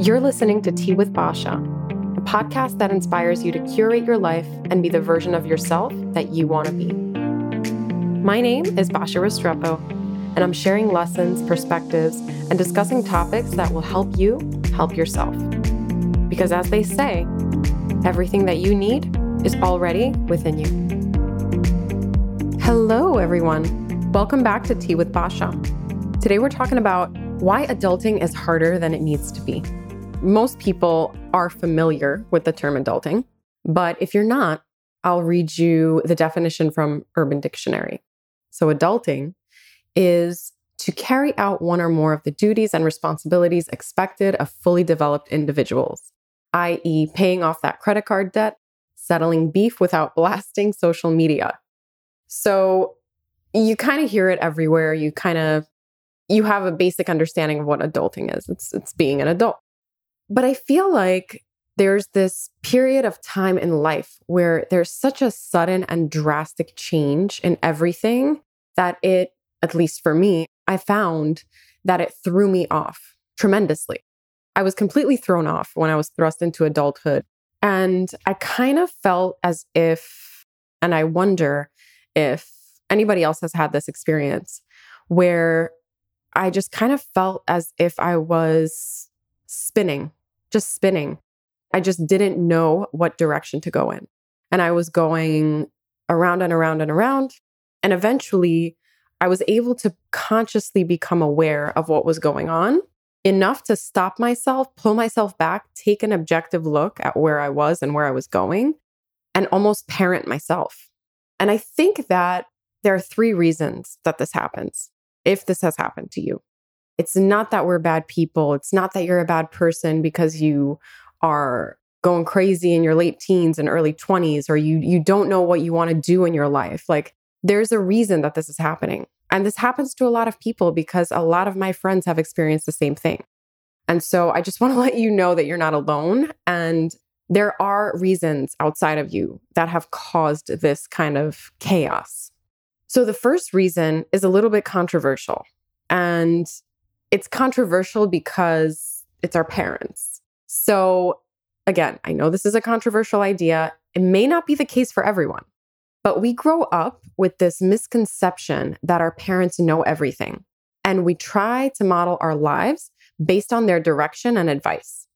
You're listening to Tea with Basha, a podcast that inspires you to curate your life and be the version of yourself that you want to be. My name is Basha Restrepo, and I'm sharing lessons, perspectives, and discussing topics that will help you help yourself. Because as they say, everything that you need is already within you. Hello, everyone. Welcome back to Tea with Basha. Today, we're talking about why adulting is harder than it needs to be. Most people are familiar with the term adulting, but if you're not, I'll read you the definition from Urban Dictionary. So, adulting is to carry out one or more of the duties and responsibilities expected of fully developed individuals, i.e., paying off that credit card debt, settling beef without blasting social media. So, you kind of hear it everywhere. You kind of you have a basic understanding of what adulting is. It's it's being an adult. But I feel like there's this period of time in life where there's such a sudden and drastic change in everything that it, at least for me, I found that it threw me off tremendously. I was completely thrown off when I was thrust into adulthood. And I kind of felt as if, and I wonder if anybody else has had this experience where I just kind of felt as if I was spinning, just spinning. I just didn't know what direction to go in. And I was going around and around and around. And eventually, I was able to consciously become aware of what was going on enough to stop myself, pull myself back, take an objective look at where I was and where I was going, and almost parent myself. And I think that there are three reasons that this happens if this has happened to you. It's not that we're bad people. It's not that you're a bad person because you are going crazy in your late teens and early 20s or you you don't know what you want to do in your life. Like there's a reason that this is happening. And this happens to a lot of people because a lot of my friends have experienced the same thing. And so I just want to let you know that you're not alone and there are reasons outside of you that have caused this kind of chaos. So the first reason is a little bit controversial. And it's controversial because it's our parents. So again, I know this is a controversial idea. It may not be the case for everyone, but we grow up with this misconception that our parents know everything. And we try to model our lives based on their direction and advice.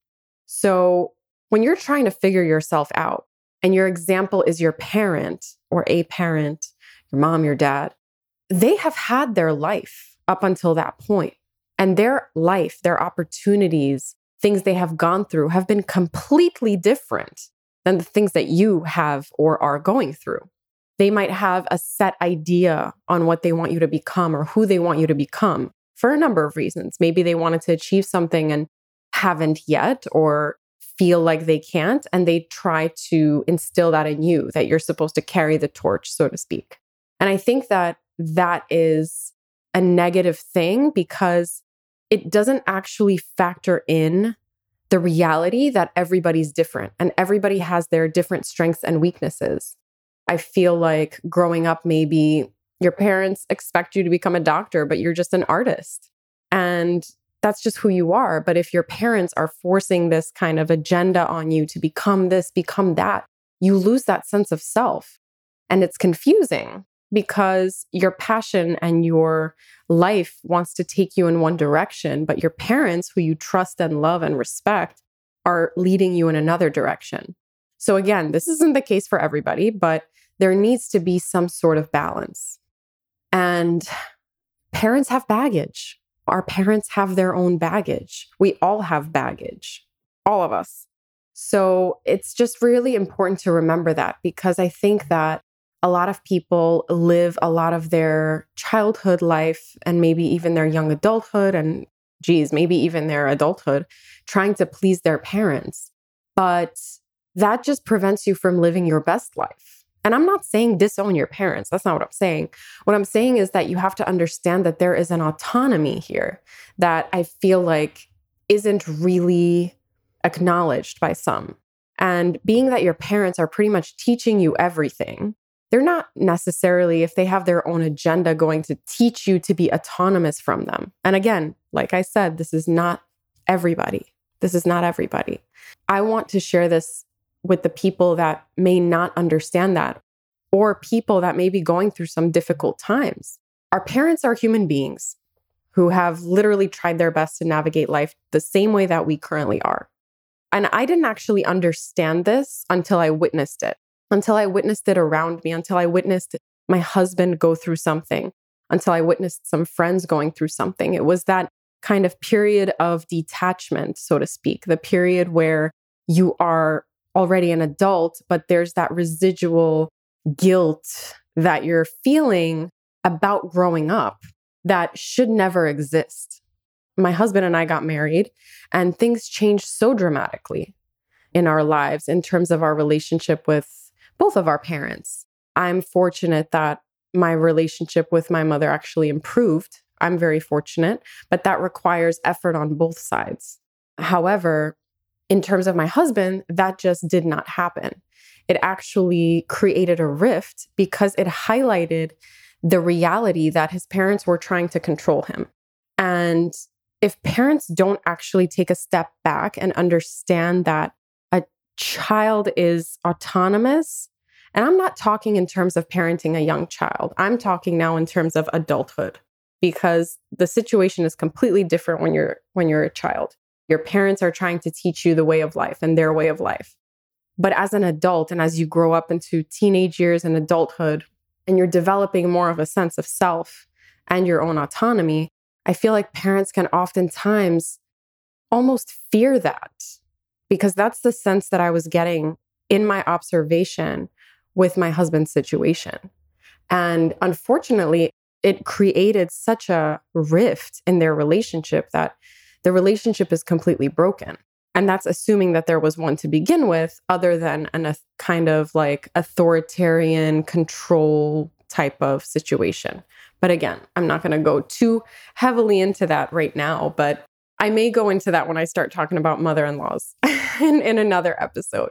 So when you're trying to figure yourself out and your example is your parent or a parent your mom, your dad, they have had their life up until that point. And their life, their opportunities, things they have gone through have been completely different than the things that you have or are going through. They might have a set idea on what they want you to become or who they want you to become for a number of reasons. Maybe they wanted to achieve something and haven't yet, or feel like they can't. And they try to instill that in you that you're supposed to carry the torch, so to speak. And I think that that is a negative thing because it doesn't actually factor in the reality that everybody's different and everybody has their different strengths and weaknesses. I feel like growing up, maybe your parents expect you to become a doctor, but you're just an artist. And that's just who you are. But if your parents are forcing this kind of agenda on you to become this, become that, you lose that sense of self. And it's confusing because your passion and your life wants to take you in one direction, but your parents, who you trust and love and respect, are leading you in another direction. So, again, this isn't the case for everybody, but there needs to be some sort of balance. And parents have baggage. Our parents have their own baggage. We all have baggage, all of us. So, it's just really important to remember that because I think that a lot of people live a lot of their childhood life and maybe even their young adulthood and geez, maybe even their adulthood trying to please their parents. But that just prevents you from living your best life. And I'm not saying disown your parents. That's not what I'm saying. What I'm saying is that you have to understand that there is an autonomy here that I feel like isn't really acknowledged by some. And being that your parents are pretty much teaching you everything, they're not necessarily, if they have their own agenda, going to teach you to be autonomous from them. And again, like I said, this is not everybody. This is not everybody. I want to share this with the people that may not understand that or people that may be going through some difficult times. Our parents are human beings who have literally tried their best to navigate life the same way that we currently are. And I didn't actually understand this until I witnessed it, until I witnessed it around me, until I witnessed my husband go through something, until I witnessed some friends going through something. It was that kind of period of detachment, so to speak, the period where you are already an adult, but there's that residual guilt that you're feeling about growing up that should never exist. My husband and I got married, and things changed so dramatically in our lives in terms of our relationship with both of our parents. I'm fortunate that my relationship with my mother actually improved. I'm very fortunate, but that requires effort on both sides. However, in terms of my husband, that just did not happen. It actually created a rift because it highlighted the reality that his parents were trying to control him. And if parents don't actually take a step back and understand that child is autonomous and I'm not talking in terms of parenting a young child. I'm talking now in terms of adulthood because the situation is completely different when you're when you're a child. Your parents are trying to teach you the way of life and their way of life. But as an adult and as you grow up into teenage years and adulthood and you're developing more of a sense of self and your own autonomy, I feel like parents can oftentimes almost fear that because that's the sense that I was getting in my observation with my husband's situation. And unfortunately, it created such a rift in their relationship that the relationship is completely broken. And that's assuming that there was one to begin with, other than an, a kind of like authoritarian control type of situation. But again, I'm not going to go too heavily into that right now, but I may go into that when I start talking about mother in laws in, in another episode.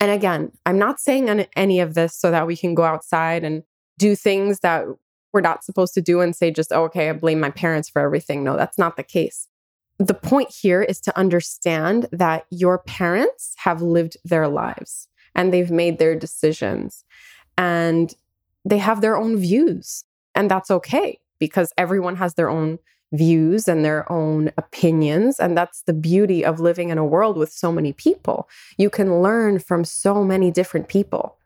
And again, I'm not saying any of this so that we can go outside and do things that we're not supposed to do and say, just, oh, okay, I blame my parents for everything. No, that's not the case. The point here is to understand that your parents have lived their lives and they've made their decisions and they have their own views. And that's okay because everyone has their own views and their own opinions. And that's the beauty of living in a world with so many people. You can learn from so many different people.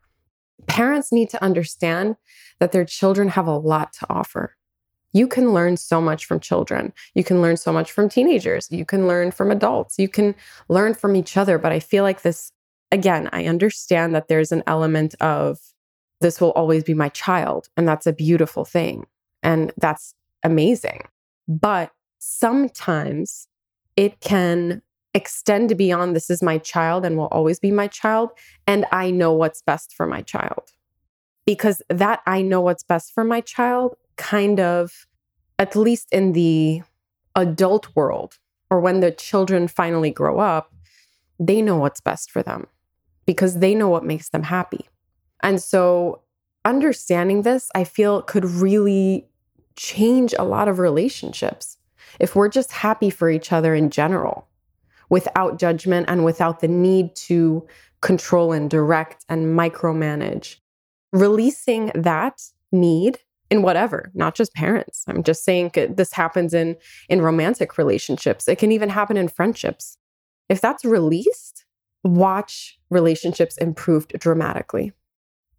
Parents need to understand that their children have a lot to offer. You can learn so much from children. You can learn so much from teenagers. You can learn from adults. You can learn from each other. But I feel like this, again, I understand that there's an element of this will always be my child. And that's a beautiful thing. And that's amazing. But sometimes it can extend beyond this is my child and will always be my child. And I know what's best for my child. Because that I know what's best for my child kind of, at least in the adult world or when the children finally grow up, they know what's best for them because they know what makes them happy. And so understanding this, I feel could really change a lot of relationships if we're just happy for each other in general without judgment and without the need to control and direct and micromanage. Releasing that need in whatever, not just parents. I'm just saying this happens in in romantic relationships. It can even happen in friendships. If that's released, watch relationships improved dramatically.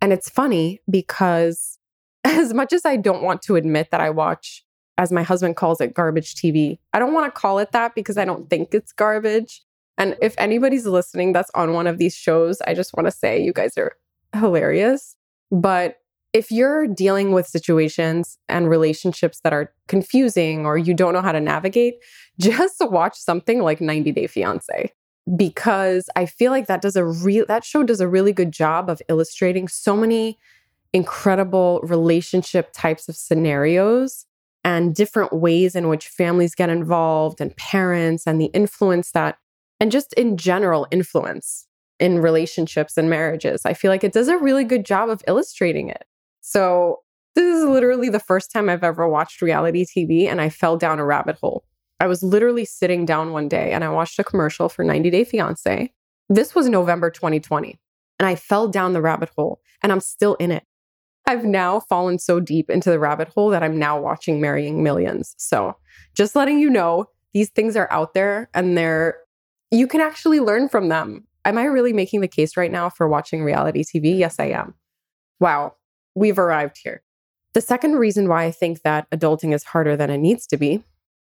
And it's funny because as much as I don't want to admit that I watch, as my husband calls it, garbage TV, I don't want to call it that because I don't think it's garbage. And if anybody's listening that's on one of these shows, I just want to say you guys are hilarious. But if you're dealing with situations and relationships that are confusing or you don't know how to navigate, just watch something like 90 Day Fiance because I feel like that does a real that show does a really good job of illustrating so many incredible relationship types of scenarios and different ways in which families get involved and parents and the influence that, and just in general, influence in relationships and marriages. I feel like it does a really good job of illustrating it. So, this is literally the first time I've ever watched reality TV and I fell down a rabbit hole. I was literally sitting down one day and I watched a commercial for 90 Day Fiancé. This was November 2020. And I fell down the rabbit hole and I'm still in it. I've now fallen so deep into the rabbit hole that I'm now watching Marrying Millions. So, just letting you know, these things are out there and they're, you can actually learn from them. Am I really making the case right now for watching reality TV? Yes, I am. Wow, we've arrived here. The second reason why I think that adulting is harder than it needs to be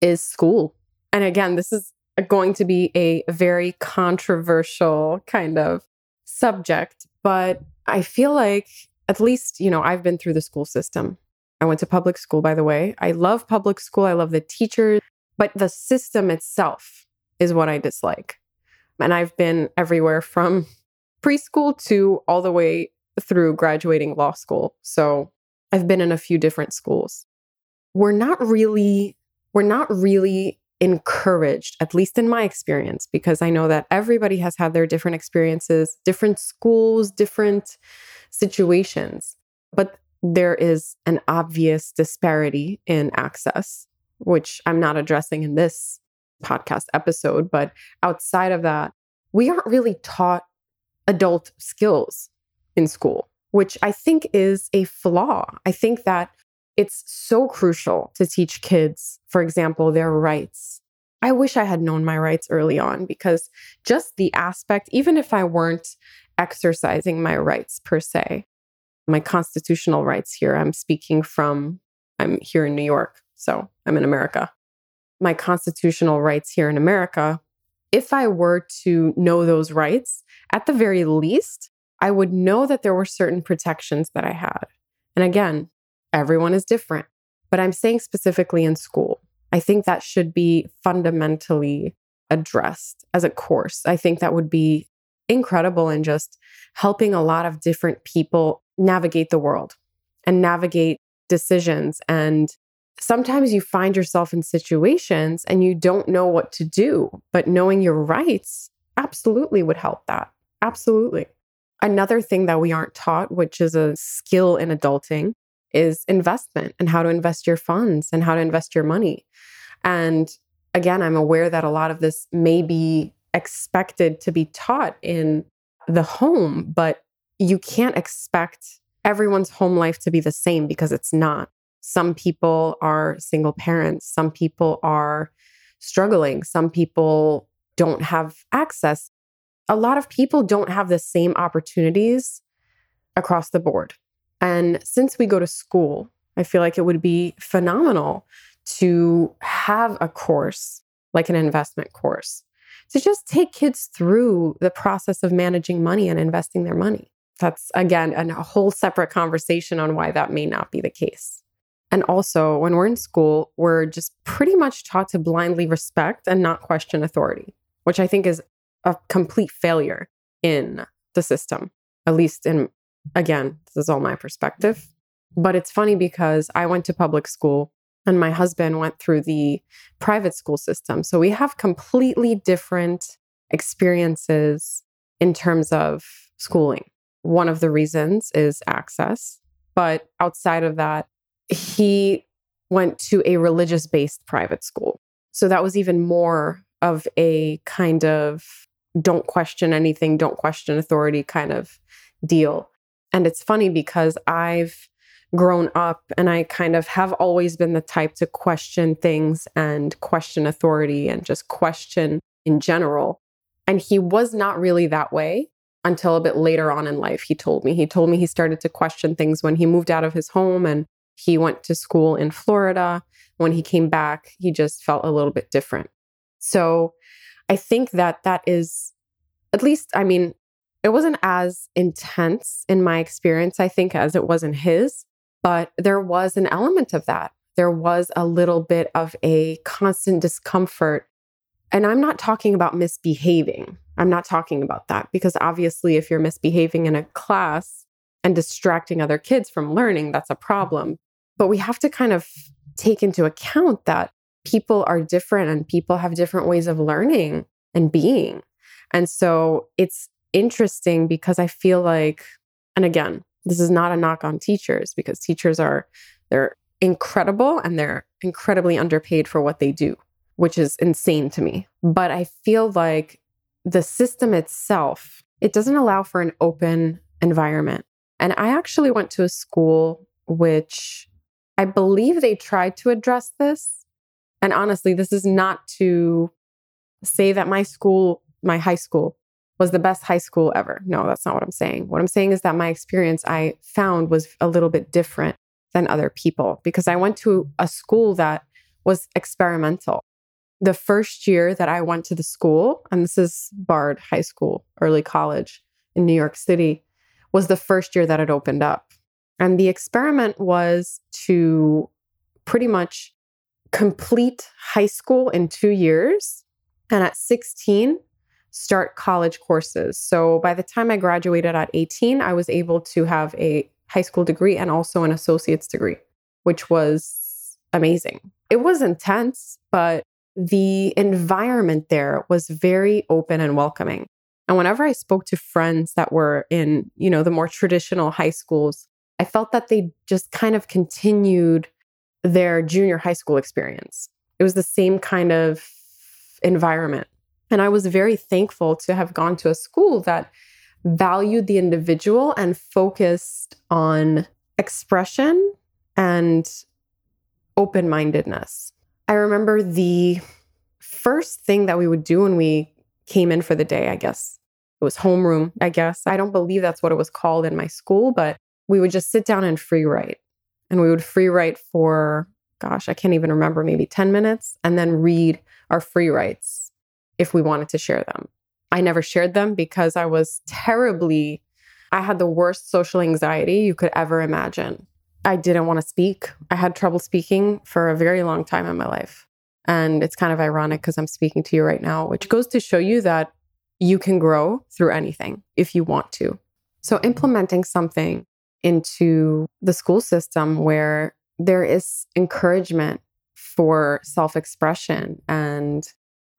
is school. And again, this is going to be a very controversial kind of subject, but I feel like at least, you know, I've been through the school system. I went to public school, by the way. I love public school. I love the teachers, but the system itself is what I dislike. And I've been everywhere from preschool to all the way through graduating law school. So I've been in a few different schools. We're not really, we're not really encouraged, at least in my experience, because I know that everybody has had their different experiences, different schools, different situations. But there is an obvious disparity in access, which I'm not addressing in this podcast episode. But outside of that, we aren't really taught adult skills in school, which I think is a flaw. I think that it's so crucial to teach kids, for example, their rights. I wish I had known my rights early on because just the aspect, even if I weren't exercising my rights per se, my constitutional rights here, I'm speaking from, I'm here in New York, so I'm in America. My constitutional rights here in America, if I were to know those rights, at the very least, I would know that there were certain protections that I had. And again, Everyone is different. But I'm saying specifically in school, I think that should be fundamentally addressed as a course. I think that would be incredible in just helping a lot of different people navigate the world and navigate decisions. And sometimes you find yourself in situations and you don't know what to do, but knowing your rights absolutely would help that. Absolutely. Another thing that we aren't taught, which is a skill in adulting, is investment and how to invest your funds and how to invest your money. And again, I'm aware that a lot of this may be expected to be taught in the home, but you can't expect everyone's home life to be the same because it's not. Some people are single parents, some people are struggling, some people don't have access. A lot of people don't have the same opportunities across the board. And since we go to school, I feel like it would be phenomenal to have a course like an investment course to just take kids through the process of managing money and investing their money. That's again a whole separate conversation on why that may not be the case. And also, when we're in school, we're just pretty much taught to blindly respect and not question authority, which I think is a complete failure in the system, at least in Again, this is all my perspective. But it's funny because I went to public school and my husband went through the private school system. So we have completely different experiences in terms of schooling. One of the reasons is access. But outside of that, he went to a religious based private school. So that was even more of a kind of don't question anything, don't question authority kind of deal. And it's funny because I've grown up and I kind of have always been the type to question things and question authority and just question in general. And he was not really that way until a bit later on in life. He told me, he told me he started to question things when he moved out of his home and he went to school in Florida. When he came back, he just felt a little bit different. So I think that that is, at least, I mean, it wasn't as intense in my experience, I think, as it was in his, but there was an element of that. There was a little bit of a constant discomfort. And I'm not talking about misbehaving. I'm not talking about that because obviously, if you're misbehaving in a class and distracting other kids from learning, that's a problem. But we have to kind of take into account that people are different and people have different ways of learning and being. And so it's interesting because I feel like, and again, this is not a knock on teachers because teachers are, they're incredible and they're incredibly underpaid for what they do. which is insane to me. But I feel like the system itself, it doesn't allow for an open environment. And I actually went to a school which I believe they tried to address this. And honestly, this is not to say that my school, my high school, was the best high school ever. No, that's not what I'm saying. What I'm saying is that my experience I found was a little bit different than other people because I went to a school that was experimental. The first year that I went to the school, and this is Bard High School, early college in New York City, was the first year that it opened up. And the experiment was to pretty much complete high school in two years. And at 16, start college courses. So by the time I graduated at 18, I was able to have a high school degree and also an associate's degree, which was amazing. It was intense, but the environment there was very open and welcoming. And whenever I spoke to friends that were in, you know, the more traditional high schools, I felt that they just kind of continued their junior high school experience. It was the same kind of environment. And I was very thankful to have gone to a school that valued the individual and focused on expression and open mindedness. I remember the first thing that we would do when we came in for the day, I guess it was homeroom, I guess. I don't believe that's what it was called in my school, but we would just sit down and free write. And we would free write for, gosh, I can't even remember, maybe 10 minutes, and then read our free writes if we wanted to share them. I never shared them because I was terribly, I had the worst social anxiety you could ever imagine. I didn't want to speak. I had trouble speaking for a very long time in my life. And it's kind of ironic because I'm speaking to you right now, which goes to show you that you can grow through anything if you want to. So, implementing something into the school system where there is encouragement for self expression and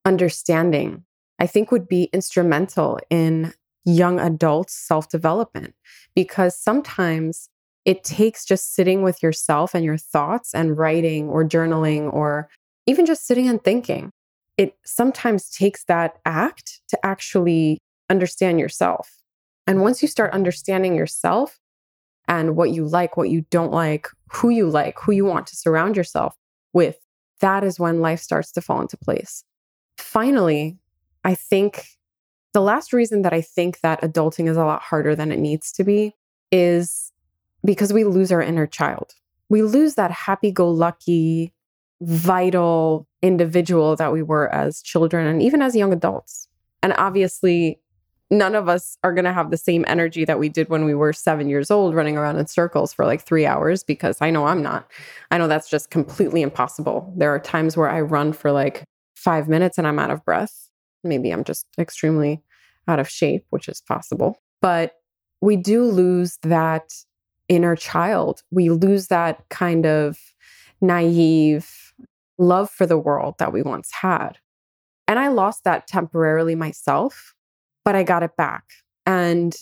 understanding, I think would be instrumental in young adults' self development because sometimes it takes just sitting with yourself and your thoughts and writing or journaling or even just sitting and thinking. It sometimes takes that act to actually understand yourself. And once you start understanding yourself and what you like, what you don't like, who you like, who you want to surround yourself with, that is when life starts to fall into place. Finally, I think the last reason that I think that adulting is a lot harder than it needs to be is because we lose our inner child. We lose that happy go lucky, vital individual that we were as children and even as young adults. And obviously, none of us are going to have the same energy that we did when we were seven years old running around in circles for like three hours because I know I'm not. I know that's just completely impossible. There are times where I run for like five minutes and I'm out of breath. Maybe I'm just extremely out of shape, which is possible. But we do lose that inner child. We lose that kind of naive love for the world that we once had. And I lost that temporarily myself but I got it back. And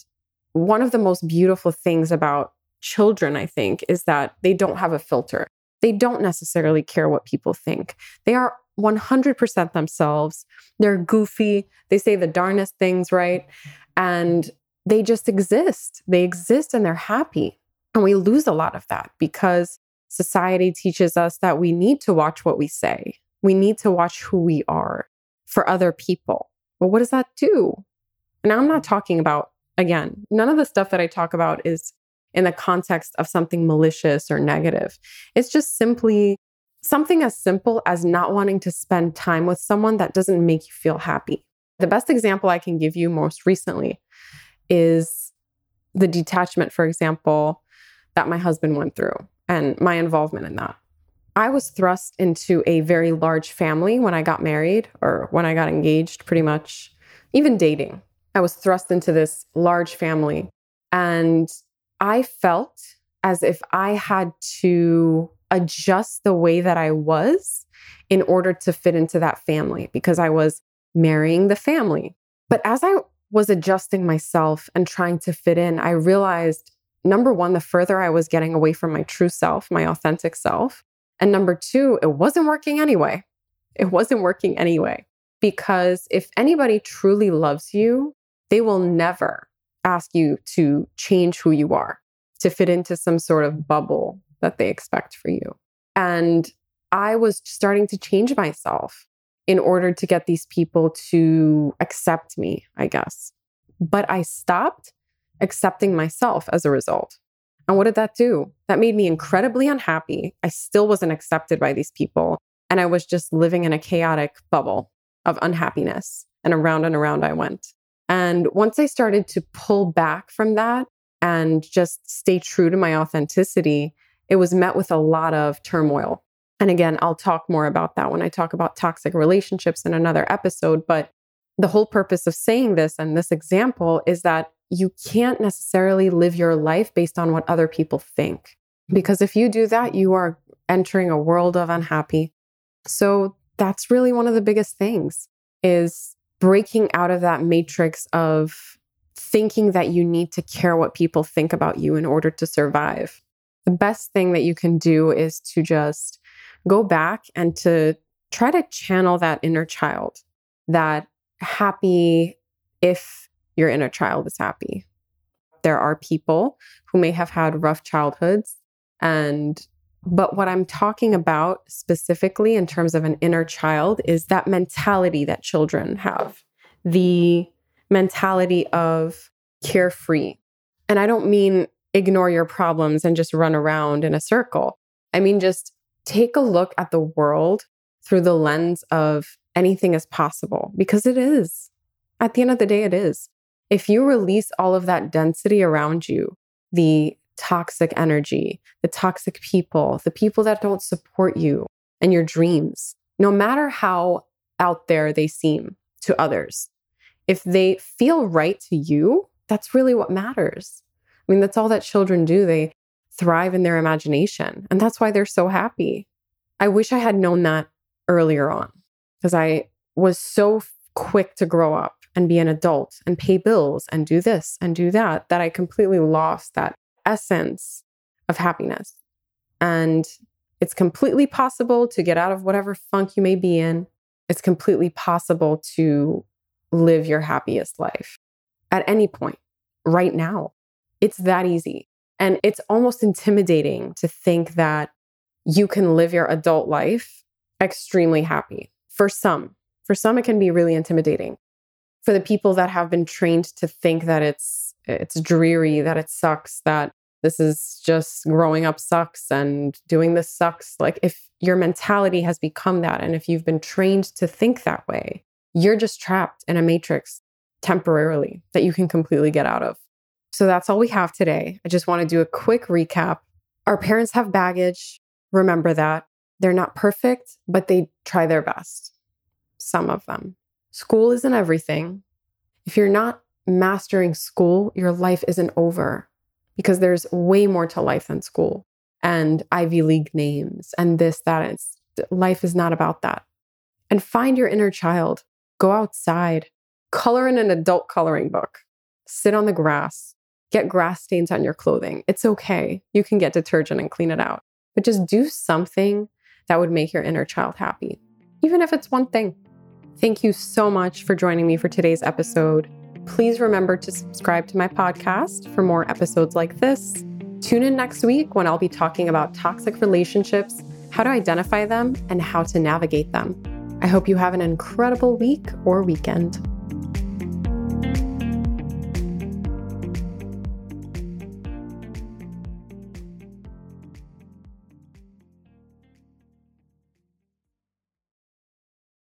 one of the most beautiful things about children, I think, is that they don't have a filter. They don't necessarily care what people think. They are 100% themselves. They're goofy. They say the darnest things, right? And they just exist. They exist and they're happy. And we lose a lot of that because society teaches us that we need to watch what we say. We need to watch who we are for other people. But what does that do? And I'm not talking about, again, none of the stuff that I talk about is in the context of something malicious or negative. It's just simply something as simple as not wanting to spend time with someone that doesn't make you feel happy. The best example I can give you most recently is the detachment, for example, that my husband went through and my involvement in that. I was thrust into a very large family when I got married or when I got engaged, pretty much, even dating. I was thrust into this large family. And I felt as if I had to adjust the way that I was in order to fit into that family because I was marrying the family. But as I was adjusting myself and trying to fit in, I realized number one, the further I was getting away from my true self, my authentic self. And number two, it wasn't working anyway. it wasn't working anyway. Because if anybody truly loves you, they will never ask you to change who you are, to fit into some sort of bubble that they expect for you. And I was starting to change myself in order to get these people to accept me, I guess. But I stopped accepting myself as a result. And what did that do? That made me incredibly unhappy. I still wasn't accepted by these people. And I was just living in a chaotic bubble of unhappiness. And around and around I went. And once I started to pull back from that and just stay true to my authenticity, it was met with a lot of turmoil. And again, I'll talk more about that when I talk about toxic relationships in another episode. But the whole purpose of saying this and this example is that you can't necessarily live your life based on what other people think. Mm-hmm. Because if you do that, you are entering a world of unhappy. So that's really one of the biggest things is breaking out of that matrix of thinking that you need to care what people think about you in order to survive. The best thing that you can do is to just go back and to try to channel that inner child, that happy if your inner child is happy. There are people who may have had rough childhoods and but what I'm talking about specifically in terms of an inner child is that mentality that children have, the mentality of carefree. And I don't mean ignore your problems and just run around in a circle. I mean, just take a look at the world through the lens of anything is possible because it is. At the end of the day, it is. If you release all of that density around you, the toxic energy, the toxic people, the people that don't support you and your dreams, no matter how out there they seem to others, if they feel right to you, that's really what matters. I mean, that's all that children do. They thrive in their imagination. And that's why they're so happy. I wish I had known that earlier on because I was so quick to grow up and be an adult and pay bills and do this and do that that I completely lost that essence of happiness. And it's completely possible to get out of whatever funk you may be in. It's completely possible to live your happiest life at any point right now. It's that easy. And it's almost intimidating to think that you can live your adult life extremely happy. For some, for some, it can be really intimidating. For the people that have been trained to think that it's it's dreary, that it sucks, that this is just growing up sucks and doing this sucks. Like if your mentality has become that, and if you've been trained to think that way, you're just trapped in a matrix temporarily that you can completely get out of. So that's all we have today. I just want to do a quick recap. Our parents have baggage. Remember that. They're not perfect, but they try their best. Some of them. School isn't everything. If you're not mastering school, your life isn't over because there's way more to life than school and Ivy League names and this, that. It's, life is not about that. And find your inner child. Go outside, color in an adult coloring book, sit on the grass, get grass stains on your clothing. It's okay. You can get detergent and clean it out, but just do something that would make your inner child happy, even if it's one thing. Thank you so much for joining me for today's episode. Please remember to subscribe to my podcast for more episodes like this. Tune in next week when I'll be talking about toxic relationships, how to identify them, and how to navigate them. I hope you have an incredible week or weekend.